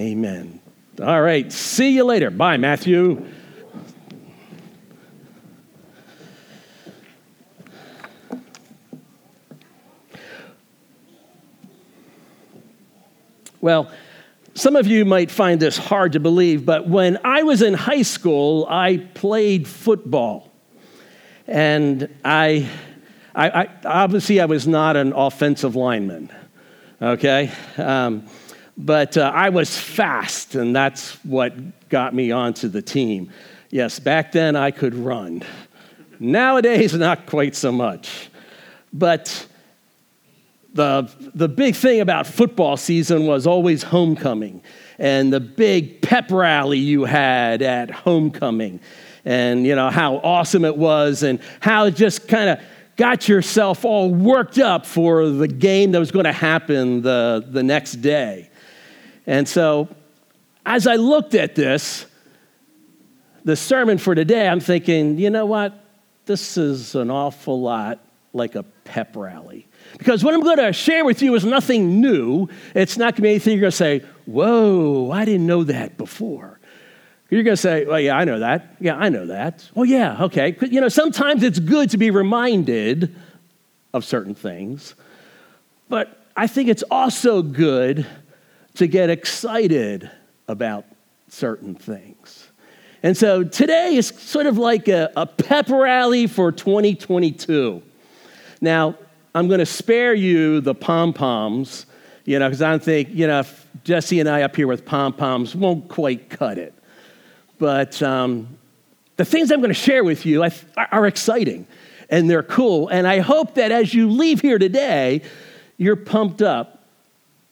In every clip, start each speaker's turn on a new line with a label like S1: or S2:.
S1: Amen. All right. See you later. Bye, Matthew. Well, some of you might find this hard to believe, but when I was in high school, I played football. And I, I, I obviously, I was not an offensive lineman, okay? Um, but uh, I was fast, and that's what got me onto the team. Yes, back then I could run. Nowadays, not quite so much. But the, the big thing about football season was always homecoming and the big pep rally you had at homecoming and you know how awesome it was and how it just kind of got yourself all worked up for the game that was going to happen the, the next day and so as i looked at this the sermon for today i'm thinking you know what this is an awful lot like a pep rally because what I'm going to share with you is nothing new. It's not going to be anything you're going to say, whoa, I didn't know that before. You're going to say, well, yeah, I know that. Yeah, I know that. Oh, yeah, okay. You know, sometimes it's good to be reminded of certain things, but I think it's also good to get excited about certain things. And so today is sort of like a, a pep rally for 2022. Now, I'm going to spare you the pom poms, you know, because I don't think, you know, Jesse and I up here with pom poms won't quite cut it. But um, the things I'm going to share with you are exciting and they're cool. And I hope that as you leave here today, you're pumped up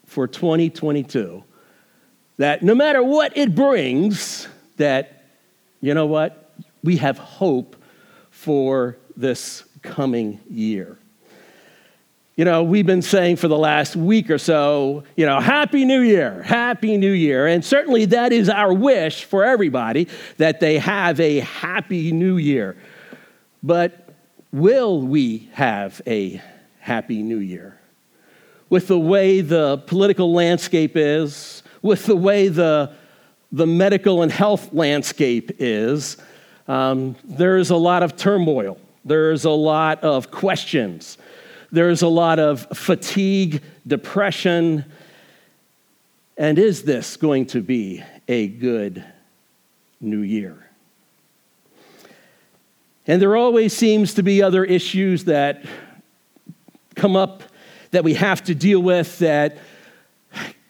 S1: for 2022. That no matter what it brings, that, you know what? We have hope for this coming year. You know, we've been saying for the last week or so, you know, Happy New Year, Happy New Year. And certainly that is our wish for everybody that they have a Happy New Year. But will we have a Happy New Year? With the way the political landscape is, with the way the, the medical and health landscape is, um, there's a lot of turmoil. There's a lot of questions. There's a lot of fatigue, depression. And is this going to be a good new year? And there always seems to be other issues that come up that we have to deal with that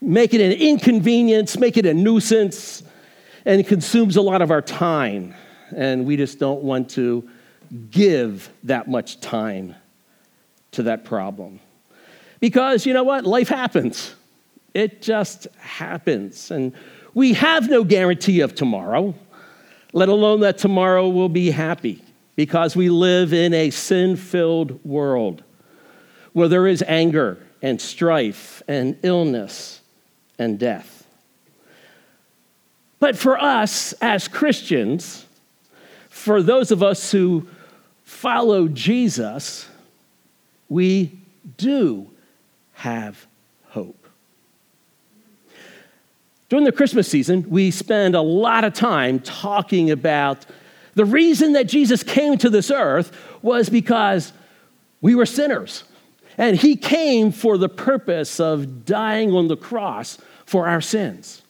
S1: make it an inconvenience, make it a nuisance, and consumes a lot of our time. And we just don't want to give that much time to that problem. Because you know what? Life happens. It just happens. And we have no guarantee of tomorrow, let alone that tomorrow will be happy, because we live in a sin filled world where there is anger and strife and illness and death. But for us as Christians, for those of us who follow Jesus, we do have hope. During the Christmas season, we spend a lot of time talking about the reason that Jesus came to this earth was because we were sinners. And he came for the purpose of dying on the cross for our sins.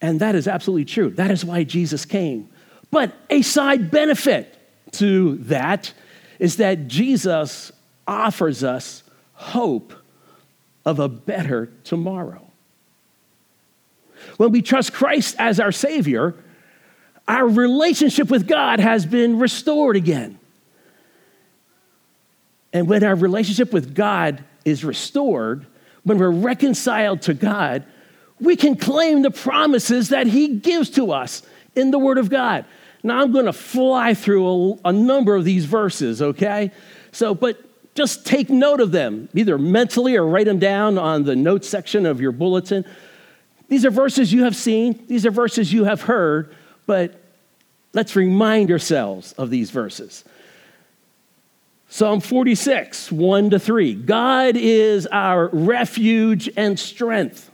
S1: And that is absolutely true. That is why Jesus came. But a side benefit to that is that Jesus offers us hope of a better tomorrow. When we trust Christ as our Savior, our relationship with God has been restored again. And when our relationship with God is restored, when we're reconciled to God, we can claim the promises that He gives to us in the Word of God. Now, I'm going to fly through a, a, number of these verses, okay? So, but just take note of them, either mentally or write them down on the notes section of your bulletin. These are verses you have seen, these are verses you have heard, but let's remind ourselves of these verses. Psalm 46, 1 to 3. God is our refuge and strength,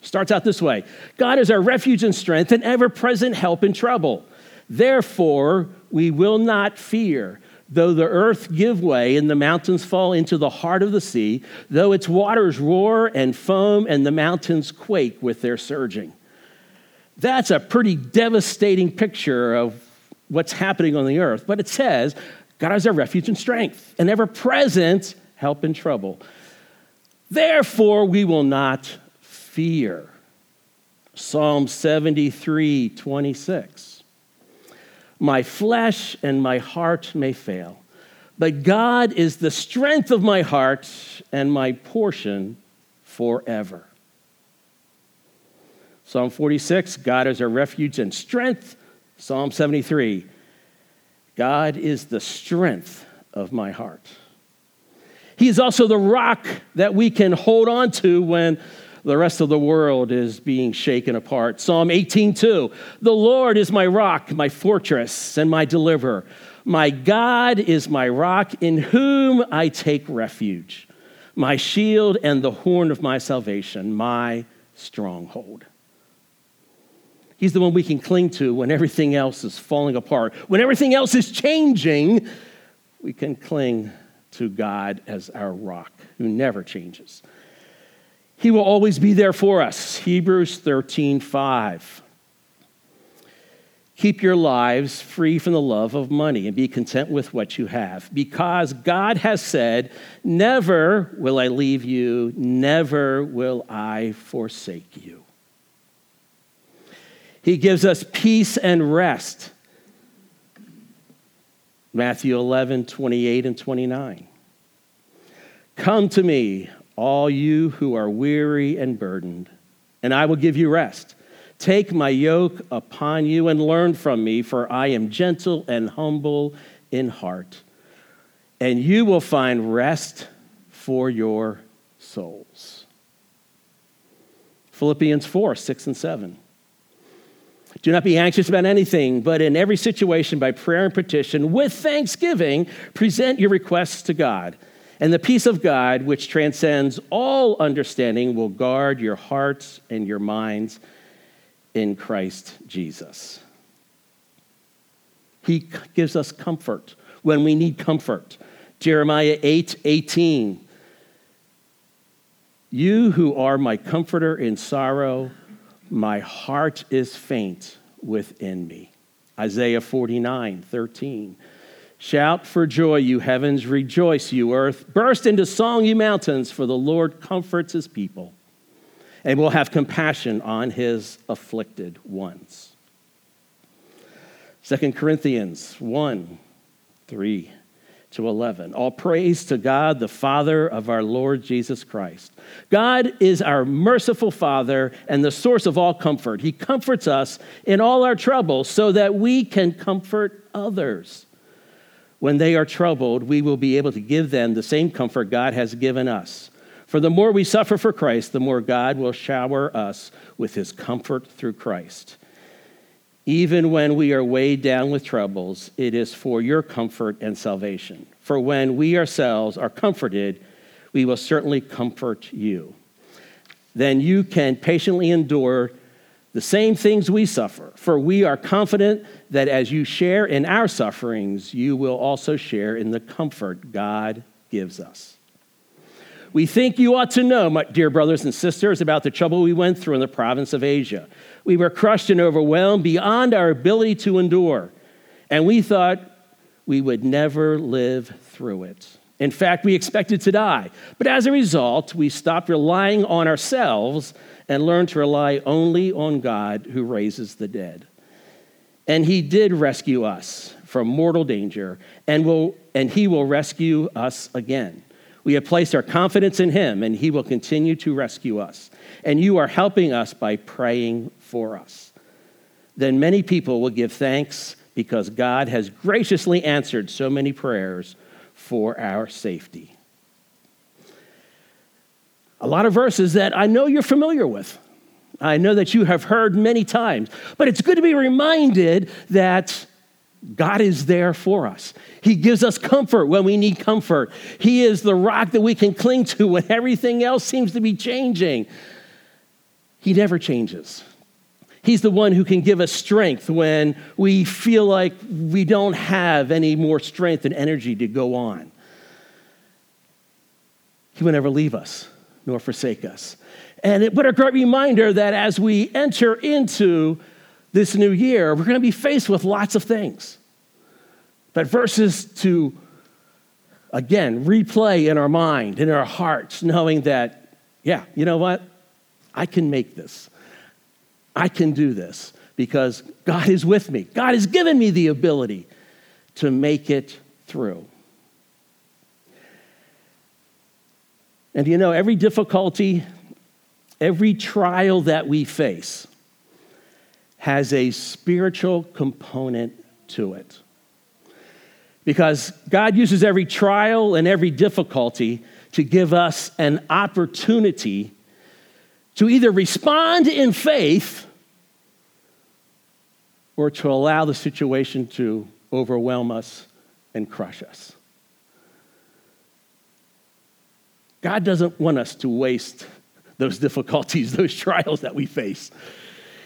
S1: Starts out this way God is our refuge and strength and ever present help in trouble. Therefore, we will not fear. Though the earth give way and the mountains fall into the heart of the sea, though its waters roar and foam and the mountains quake with their surging. That's a pretty devastating picture of what's happening on the earth. But it says, God is our refuge and strength, and ever present help in trouble. Therefore, we will not fear. Psalm 73 26. My flesh and my heart may fail, but God is the strength of my heart and my portion forever. Psalm 46, God is our refuge and strength. Psalm 73, God is the strength of my heart. He is also the rock that we can hold on to when the rest of the world is being shaken apart. Psalm 18:2. The Lord is my rock, my fortress, and my deliverer. My God is my rock in whom I take refuge, my shield and the horn of my salvation, my stronghold. He's the one we can cling to when everything else is falling apart. When everything else is changing, we can cling to God as our rock who never changes. He will always be there for us. Hebrews 13 5. Keep your lives free from the love of money and be content with what you have, because God has said, Never will I leave you, never will I forsake you. He gives us peace and rest. Matthew 11, 28 and 29. Come to me, all you who are weary and burdened, and I will give you rest. Take my yoke upon you and learn from me, for I am gentle and humble in heart, and you will find rest for your souls. Philippians 4 6 and 7. Do not be anxious about anything, but in every situation, by prayer and petition, with thanksgiving, present your requests to God. And the peace of God, which transcends all understanding, will guard your hearts and your minds in Christ Jesus. He gives us comfort when we need comfort. Jeremiah 8 18. You who are my comforter in sorrow, my heart is faint within me. Isaiah 49 13. Shout for joy, you heavens. Rejoice, you earth. Burst into song, you mountains, for the Lord comforts his people and will have compassion on his afflicted ones. 2 Corinthians 1 3 to 11. All praise to God, the Father of our Lord Jesus Christ. God is our merciful Father and the source of all comfort. He comforts us in all our troubles so that we can comfort others when they are troubled, we will be able to give them the same comfort God has given us. For the more we suffer for Christ, the more God will shower us with his comfort through Christ. Even when we are weighed down with troubles, it is for your comfort and salvation. For when we ourselves are comforted, we will certainly comfort you. Then you can patiently endure the same things we suffer, for we are confident that as you share in our sufferings, you will also share in the comfort God gives us. We think you ought to know, my dear brothers and sisters, about the trouble we went through in the province of Asia. We were crushed and overwhelmed beyond our ability to endure, and we thought we would never live through it. In fact, we expected to die. But as a result, we stopped relying on ourselves and learned to rely only on God who raises the dead. And he did rescue us from mortal danger, and, will, and he will rescue us again. We have placed our confidence in him, and he will continue to rescue us. And you are helping us by praying for us. Then many people will give thanks because God has graciously answered so many prayers for our safety a lot of verses that I know you're familiar with. I know that you have heard many times, but it's good to be reminded that God is there for us. He gives us comfort when we need comfort. He is the rock that we can cling to when everything else seems to be changing. He never changes. He's the one who can give us strength when we feel like we don't have any more strength and energy to go on. He will never leave us nor forsake us. And it, what a great reminder that as we enter into this new year, we're going to be faced with lots of things. But verses to, again, replay in our mind, in our hearts, knowing that, yeah, you know what? I can make this. I can do this because God is with me. God has given me the ability to make it through. And you know, every difficulty, every trial that we face has a spiritual component to it. Because God uses every trial and every difficulty to give us an opportunity to either respond in faith or to allow the situation to overwhelm us and crush us. God doesn't want us to waste those difficulties, those trials that we face.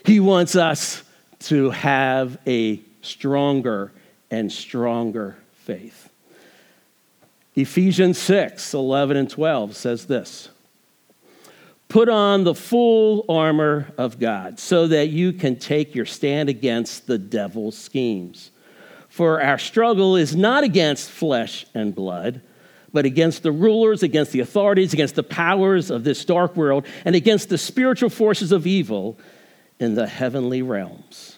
S1: He wants us to have a stronger and stronger faith. Ephesians 6 11 and 12 says this Put on the full armor of God so that you can take your stand against the devil's schemes. For our struggle is not against flesh and blood but against the rulers, against the authorities, against the powers of this dark world, and against the spiritual forces of evil in the heavenly realms.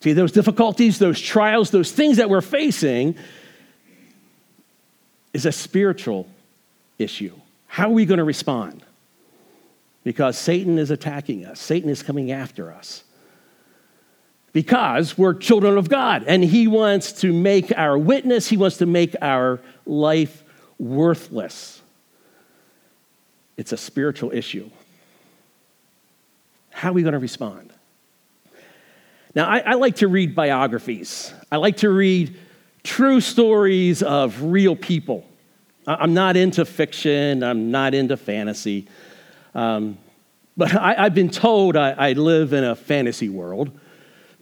S1: See, those difficulties, those trials, those things that we're facing is a spiritual issue. How are we going to respond? Because Satan is attacking us, Satan is coming after us because we're children of God and He wants to make our witness, He wants to make our life worthless. It's a spiritual issue. How are we going to respond? Now, I, I, like to read biographies. I like to read true stories of real people. I'm not into fiction, I'm not into fantasy. Um, but I, have been told I, I live in a fantasy world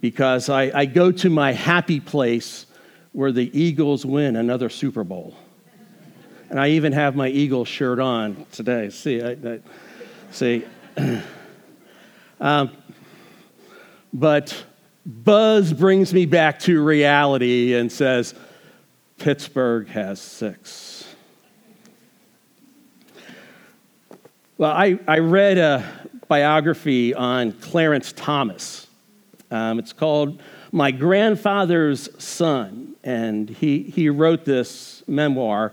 S1: because I, I go to my happy place where the Eagles win another Super Bowl. And I even have my Eagles shirt on today. See, I, I see. um, but Buzz brings me back to reality and says, Pittsburgh has six. Well, I, I read a biography on Clarence Thomas. Um, it's called My Grandfather's Son, and he, he wrote this memoir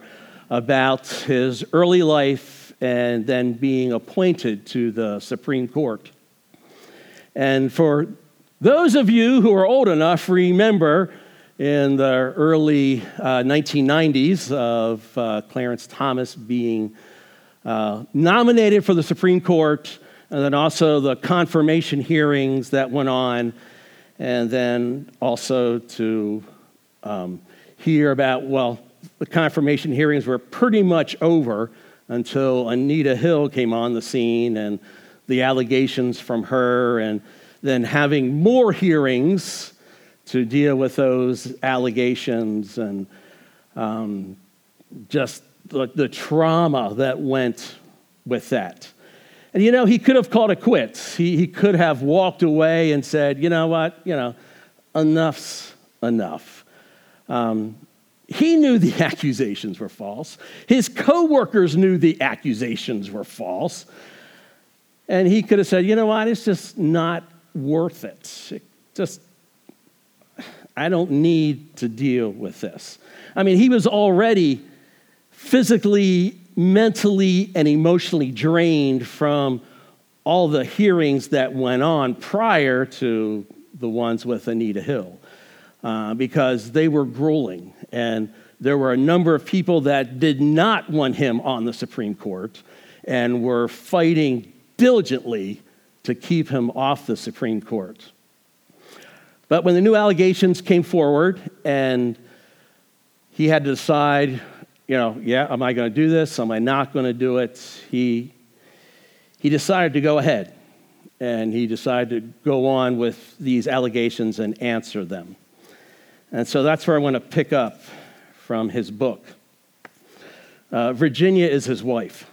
S1: about his early life and then being appointed to the Supreme Court. And for those of you who are old enough, remember in the early uh, 1990s of uh, Clarence Thomas being uh, nominated for the Supreme Court and then also the confirmation hearings that went on, and then also to um, hear about, well, the confirmation hearings were pretty much over until Anita Hill came on the scene and the allegations from her, and then having more hearings to deal with those allegations and um, just the, the trauma that went with that. And you know, he could have called it quits. He, he could have walked away and said, you know what, you know, enough's enough. Um, he knew the accusations were false. His coworkers knew the accusations were false. And he could have said, you know what, it's just not worth it. it just, I don't need to deal with this. I mean, he was already physically mentally and emotionally drained from all the hearings that went on prior to the ones with Anita Hill uh, because they were grueling. And there were a number of people that did not want him on the Supreme Court and were fighting diligently to keep him off the Supreme Court. But when the new allegations came forward and he had to decide you know, yeah, am I going to do this? Am I not going to do it? He, he decided to go ahead and he decided to go on with these allegations and answer them. And so that's where I want to pick up from his book. Uh, Virginia is his wife.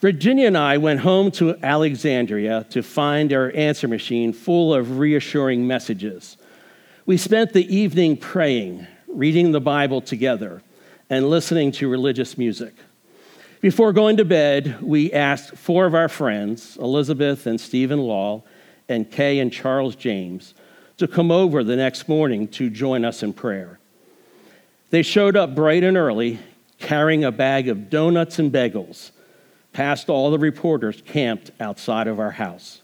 S1: Virginia and I went home to Alexandria to find our answer machine full of reassuring messages. We spent the evening praying, reading the Bible together, and listening to religious music. Before going to bed, we asked four of our friends, Elizabeth and Stephen Law, and Kay and Charles James, to come over the next morning to join us in prayer. They showed up bright and early, carrying a bag of donuts and bagels, past all the reporters camped outside of our house.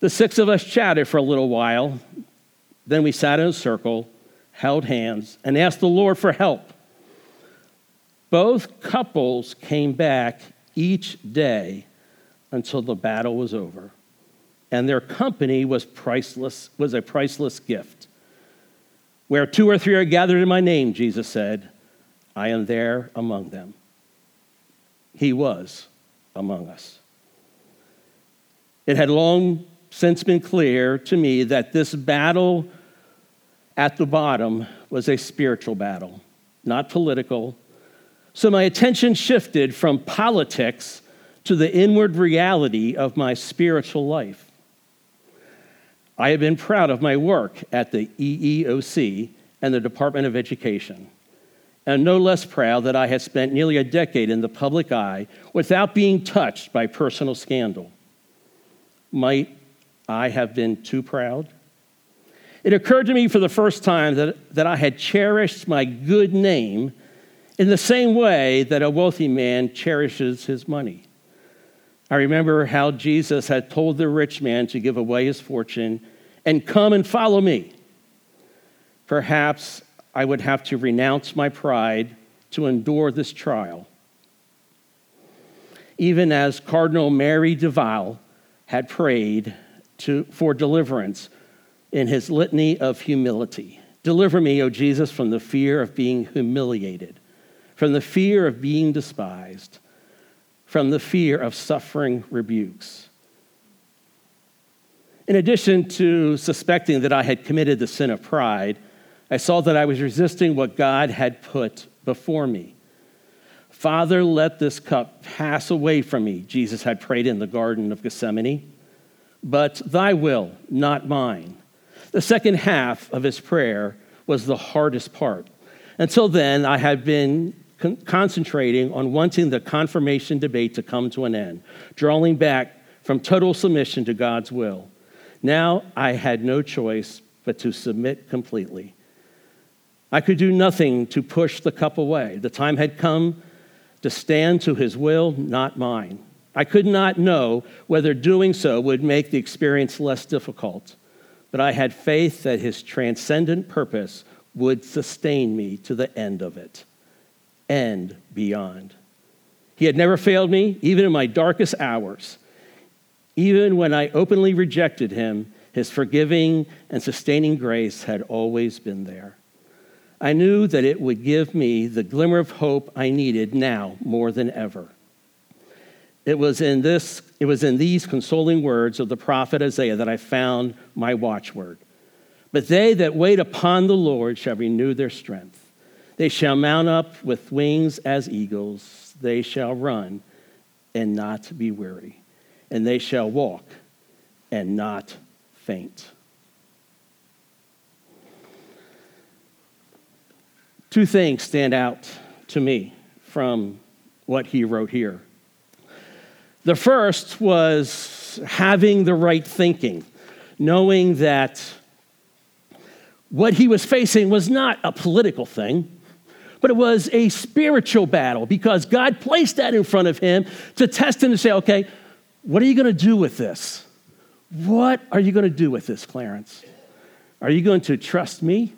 S1: The six of us chatted for a little while. Then we sat in a circle, held hands, and asked the Lord for help. Both couples came back each day until the battle was over, and their company was priceless, was a priceless gift. Where two or three are gathered in my name, Jesus said, I am there among them. He was among us. It had long since been clear to me that this battle at the bottom was a spiritual battle, not political. So my attention shifted from politics to the inward reality of my spiritual life. I have been proud of my work at the EEOC and the Department of Education, and no less proud that I had spent nearly a decade in the public eye without being touched by personal scandal. Might I have been too proud? It occurred to me for the first time that, that I had cherished my good name in the same way that a wealthy man cherishes his money. I remember how Jesus had told the rich man to give away his fortune and come and follow me. Perhaps I would have to renounce my pride to endure this trial. Even as Cardinal Merry del Val had prayed to, for deliverance in his litany of humility. Deliver me, O Jesus, from the fear of being humiliated, from the fear of being despised from the fear of suffering rebukes. In addition to suspecting that I had committed the sin of pride, I saw that I was resisting what God had put before me. Father, let this cup pass away from me, Jesus had prayed in the Garden of Gethsemane, but thy will, not mine. The second half of his prayer was the hardest part. Until then, I had been con- concentrating on wanting the confirmation debate to come to an end, drawing back from total submission to God's will. Now I had no choice but to submit completely. I could do nothing to push the cup away. The time had come to stand to his will, not mine. I could not know whether doing so would make the experience less difficult, but I had faith that his transcendent purpose would sustain me to the end of it and beyond. He had never failed me, even in my darkest hours. Even when I openly rejected him, his forgiving and sustaining grace had always been there. I knew that it would give me the glimmer of hope I needed now more than ever. It was in this it was in these consoling words of the prophet Isaiah that I found my watchword. But they that wait upon the Lord shall renew their strength. They shall mount up with wings as eagles. They shall run and not be weary. And they shall walk and not faint. Two things stand out to me from what he wrote here. The first was having the right thinking, knowing that what he was facing was not a political thing but it was a spiritual battle because God placed that in front of him to test him to say, okay, what are you going to do with this? What are you going to do with this, Clarence? Are you going to trust me?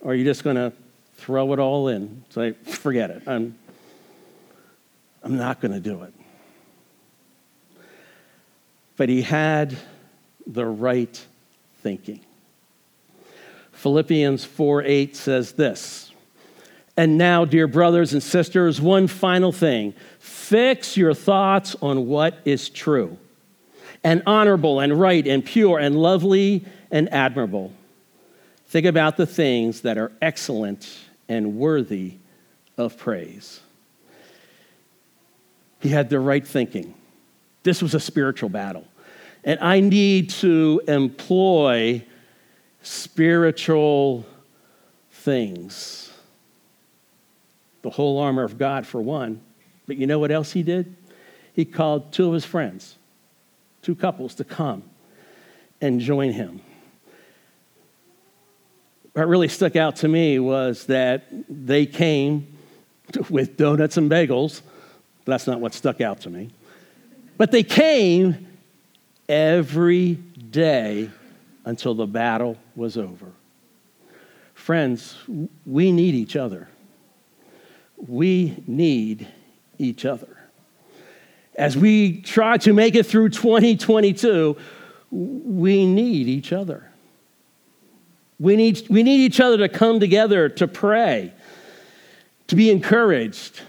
S1: Or are you just going to throw it all in? Say, forget it. I'm, I'm not going to do it. But he had the right thinking. Philippians 4 8 says this And now, dear brothers and sisters, one final thing fix your thoughts on what is true and honorable and right and pure and lovely and admirable. Think about the things that are excellent and worthy of praise. He had the right thinking. This was a spiritual battle. And I need to employ spiritual things. The whole armor of God, for one. But you know what else he did? He called two of his friends, two couples, to come and join him. What really stuck out to me was that they came with donuts and bagels. That's not what stuck out to me. But they came every day until the battle was over. Friends, we need each other. We need each other. As we try to make it through 2022, we need each other. We need, we need each other to come together to pray, to be encouraged,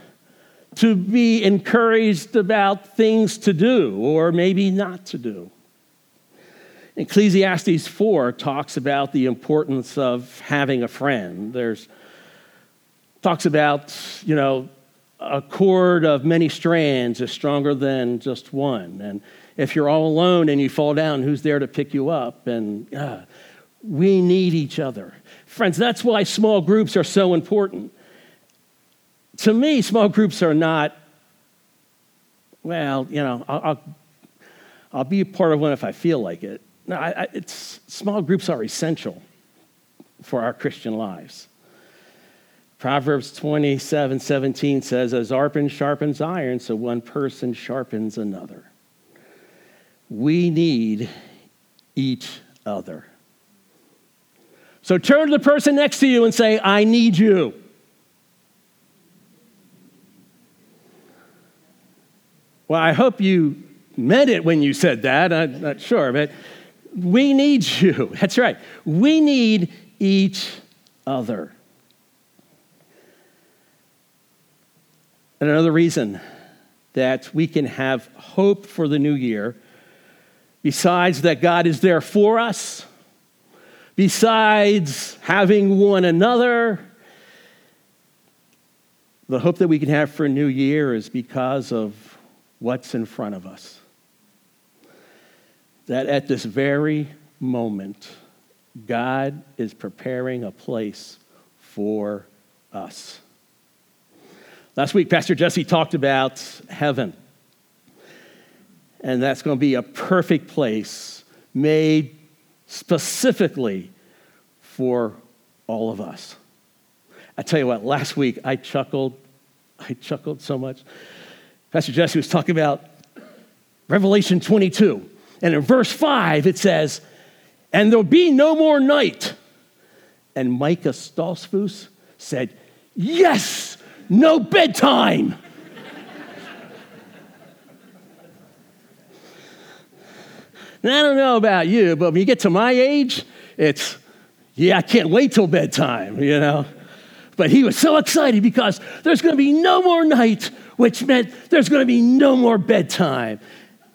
S1: to be encouraged about things to do or maybe not to do. Ecclesiastes 4 talks about the importance of having a friend. There's talks about, you know, a cord of many strands is stronger than just one. And if you're all alone and you fall down, who's there to pick you up? And uh, we need each other. Friends, that's why small groups are so important. To me, small groups are not, well, you know, I'll, I'll, I'll be a part of one if I feel like it. No, I, I, it's, small groups are essential for our Christian lives. Proverbs 27 17 says, As iron sharpens iron, so one person sharpens another. We need each other. So turn to the person next to you and say, I need you. Well, I hope you meant it when you said that. I'm not sure, but we need you. That's right. We need each other. And another reason that we can have hope for the new year, besides that God is there for us, besides having one another, the hope that we can have for a new year is because of what's in front of us. That at this very moment, God is preparing a place for us. Last week, Pastor Jesse talked about heaven. And that's going to be a perfect place made specifically for all of us. I tell you what, last week I chuckled. I chuckled so much. Pastor Jesse was talking about Revelation 22. And in verse 5, it says, And there'll be no more night. And Micah Stoltzfus said, Yes, no bedtime. Now, I don't know about you, but when you get to my age, it's, yeah, I can't wait till bedtime, you know? But he was so excited because there's going to be no more night, which meant there's going to be no more bedtime.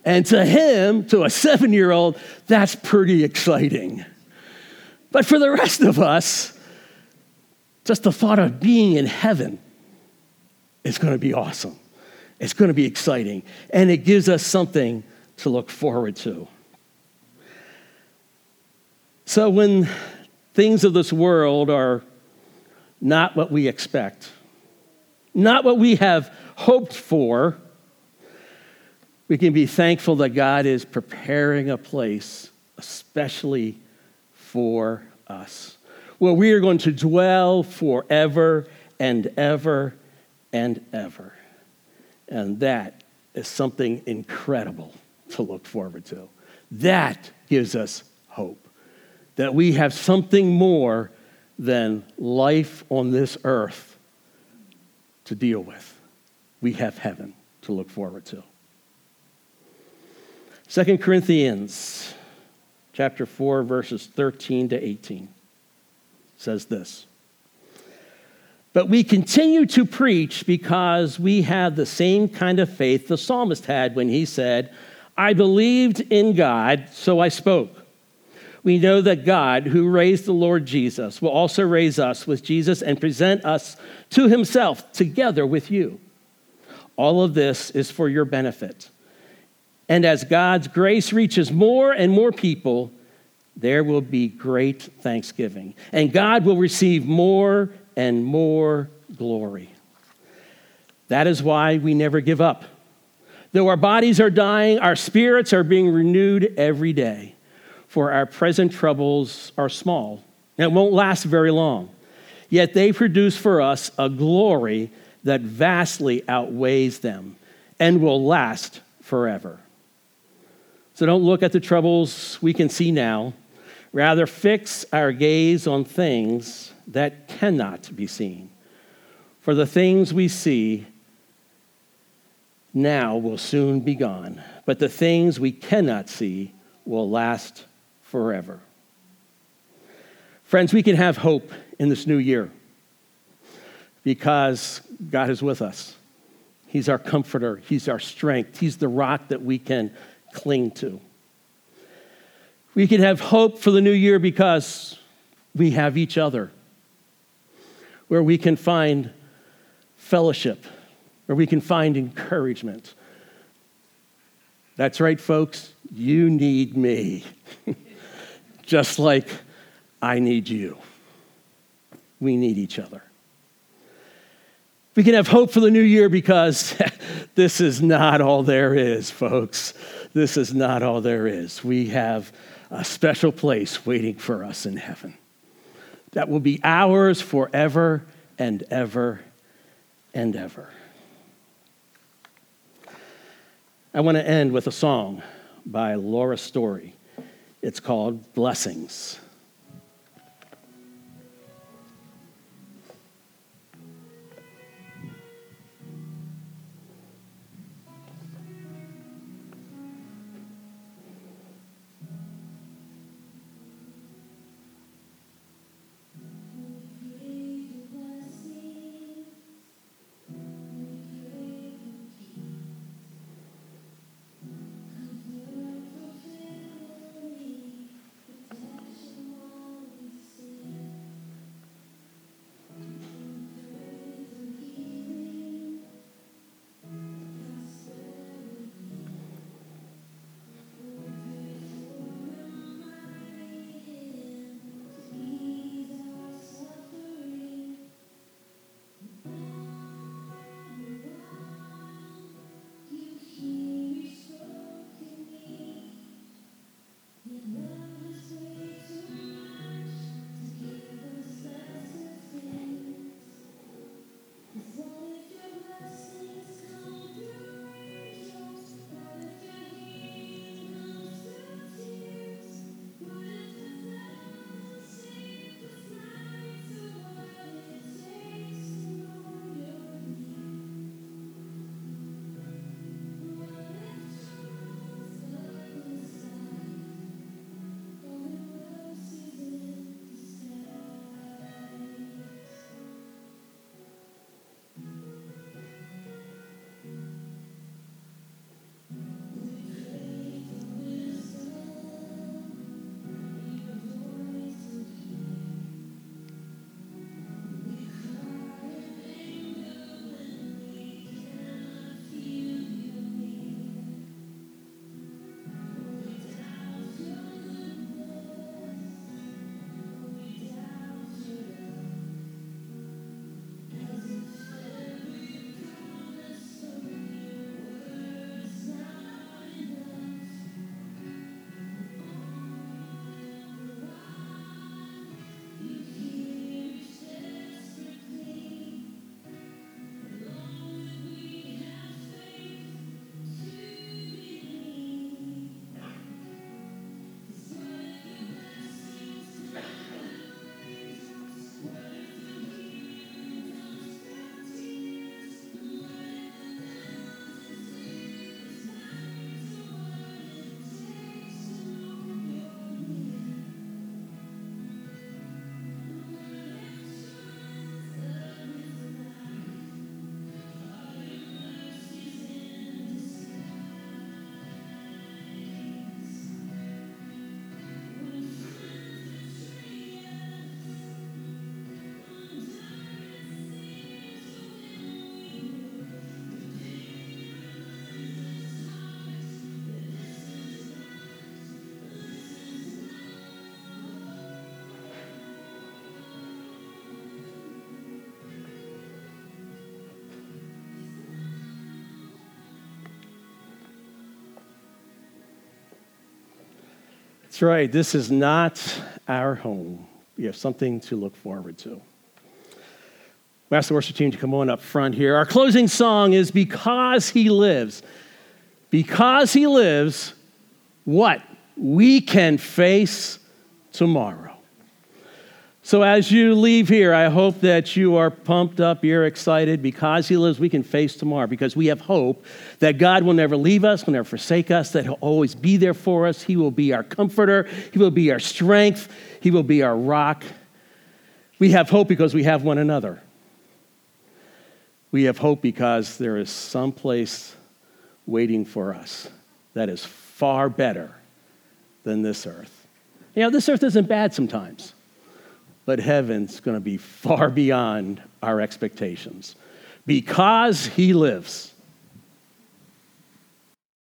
S1: And to him, to a seven year old, that's pretty exciting. But for the rest of us, just the thought of being in heaven is going to be awesome. It's going to be exciting. And it gives us something to look forward to. So when things of this world are not what we expect, not what we have hoped for, we can be thankful that God is preparing a place, especially for us, where we are going to dwell forever and ever and ever. And that is something incredible to look forward to. That gives us hope that we have something more than life on this earth to deal with. We have heaven to look forward to. 2 Corinthians chapter 4 verses 13 to 18 says this. But we continue to preach because we have the same kind of faith the psalmist had when he said, I believed in God, so I spoke. We know that God, who raised the Lord Jesus, will also raise us with Jesus and present us to himself together with you. All of this is for your benefit. And as God's grace reaches more and more people, there will be great thanksgiving. And God will receive more and more glory. That is why we never give up. Though our bodies are dying, our spirits are being renewed every day. For our present troubles are small and won't last very long. Yet they produce for us a glory that vastly outweighs them and will last forever. So don't look at the troubles we can see now. Rather, fix our gaze on things that cannot be seen. For the things we see now will soon be gone, but the things we cannot see will last forever. Friends, we can have hope in this new year because God is with us. He's our comforter, He's our strength, He's the rock that we can cling to. We can have hope for the new year because we have each other, where we can find fellowship, where we can find encouragement. That's right, folks, you need me, just like I need you. We need each other. We can have hope for the new year because this is not all there is, folks. This is not all there is. We have a special place waiting for us in heaven that will be ours forever and ever and ever. I want to end with a song by Laura Story. It's called Blessings. That's right. This is not our home. We have something to look forward to. We ask the worship team to come on up front here. Our closing song is Because He Lives. Because He lives, what? We can face tomorrow. So, as you leave here, I hope that you are pumped up, you're excited. Because He lives, we can face tomorrow because we have hope that God will never leave us, will never forsake us, that He'll always be there for us. He will be our comforter, He will be our strength, He will be our rock. We have hope because we have one another. We have hope because there is some place waiting for us that is far better than this earth. You know, this earth isn't bad sometimes, but heaven's going to be far beyond our expectations because He lives.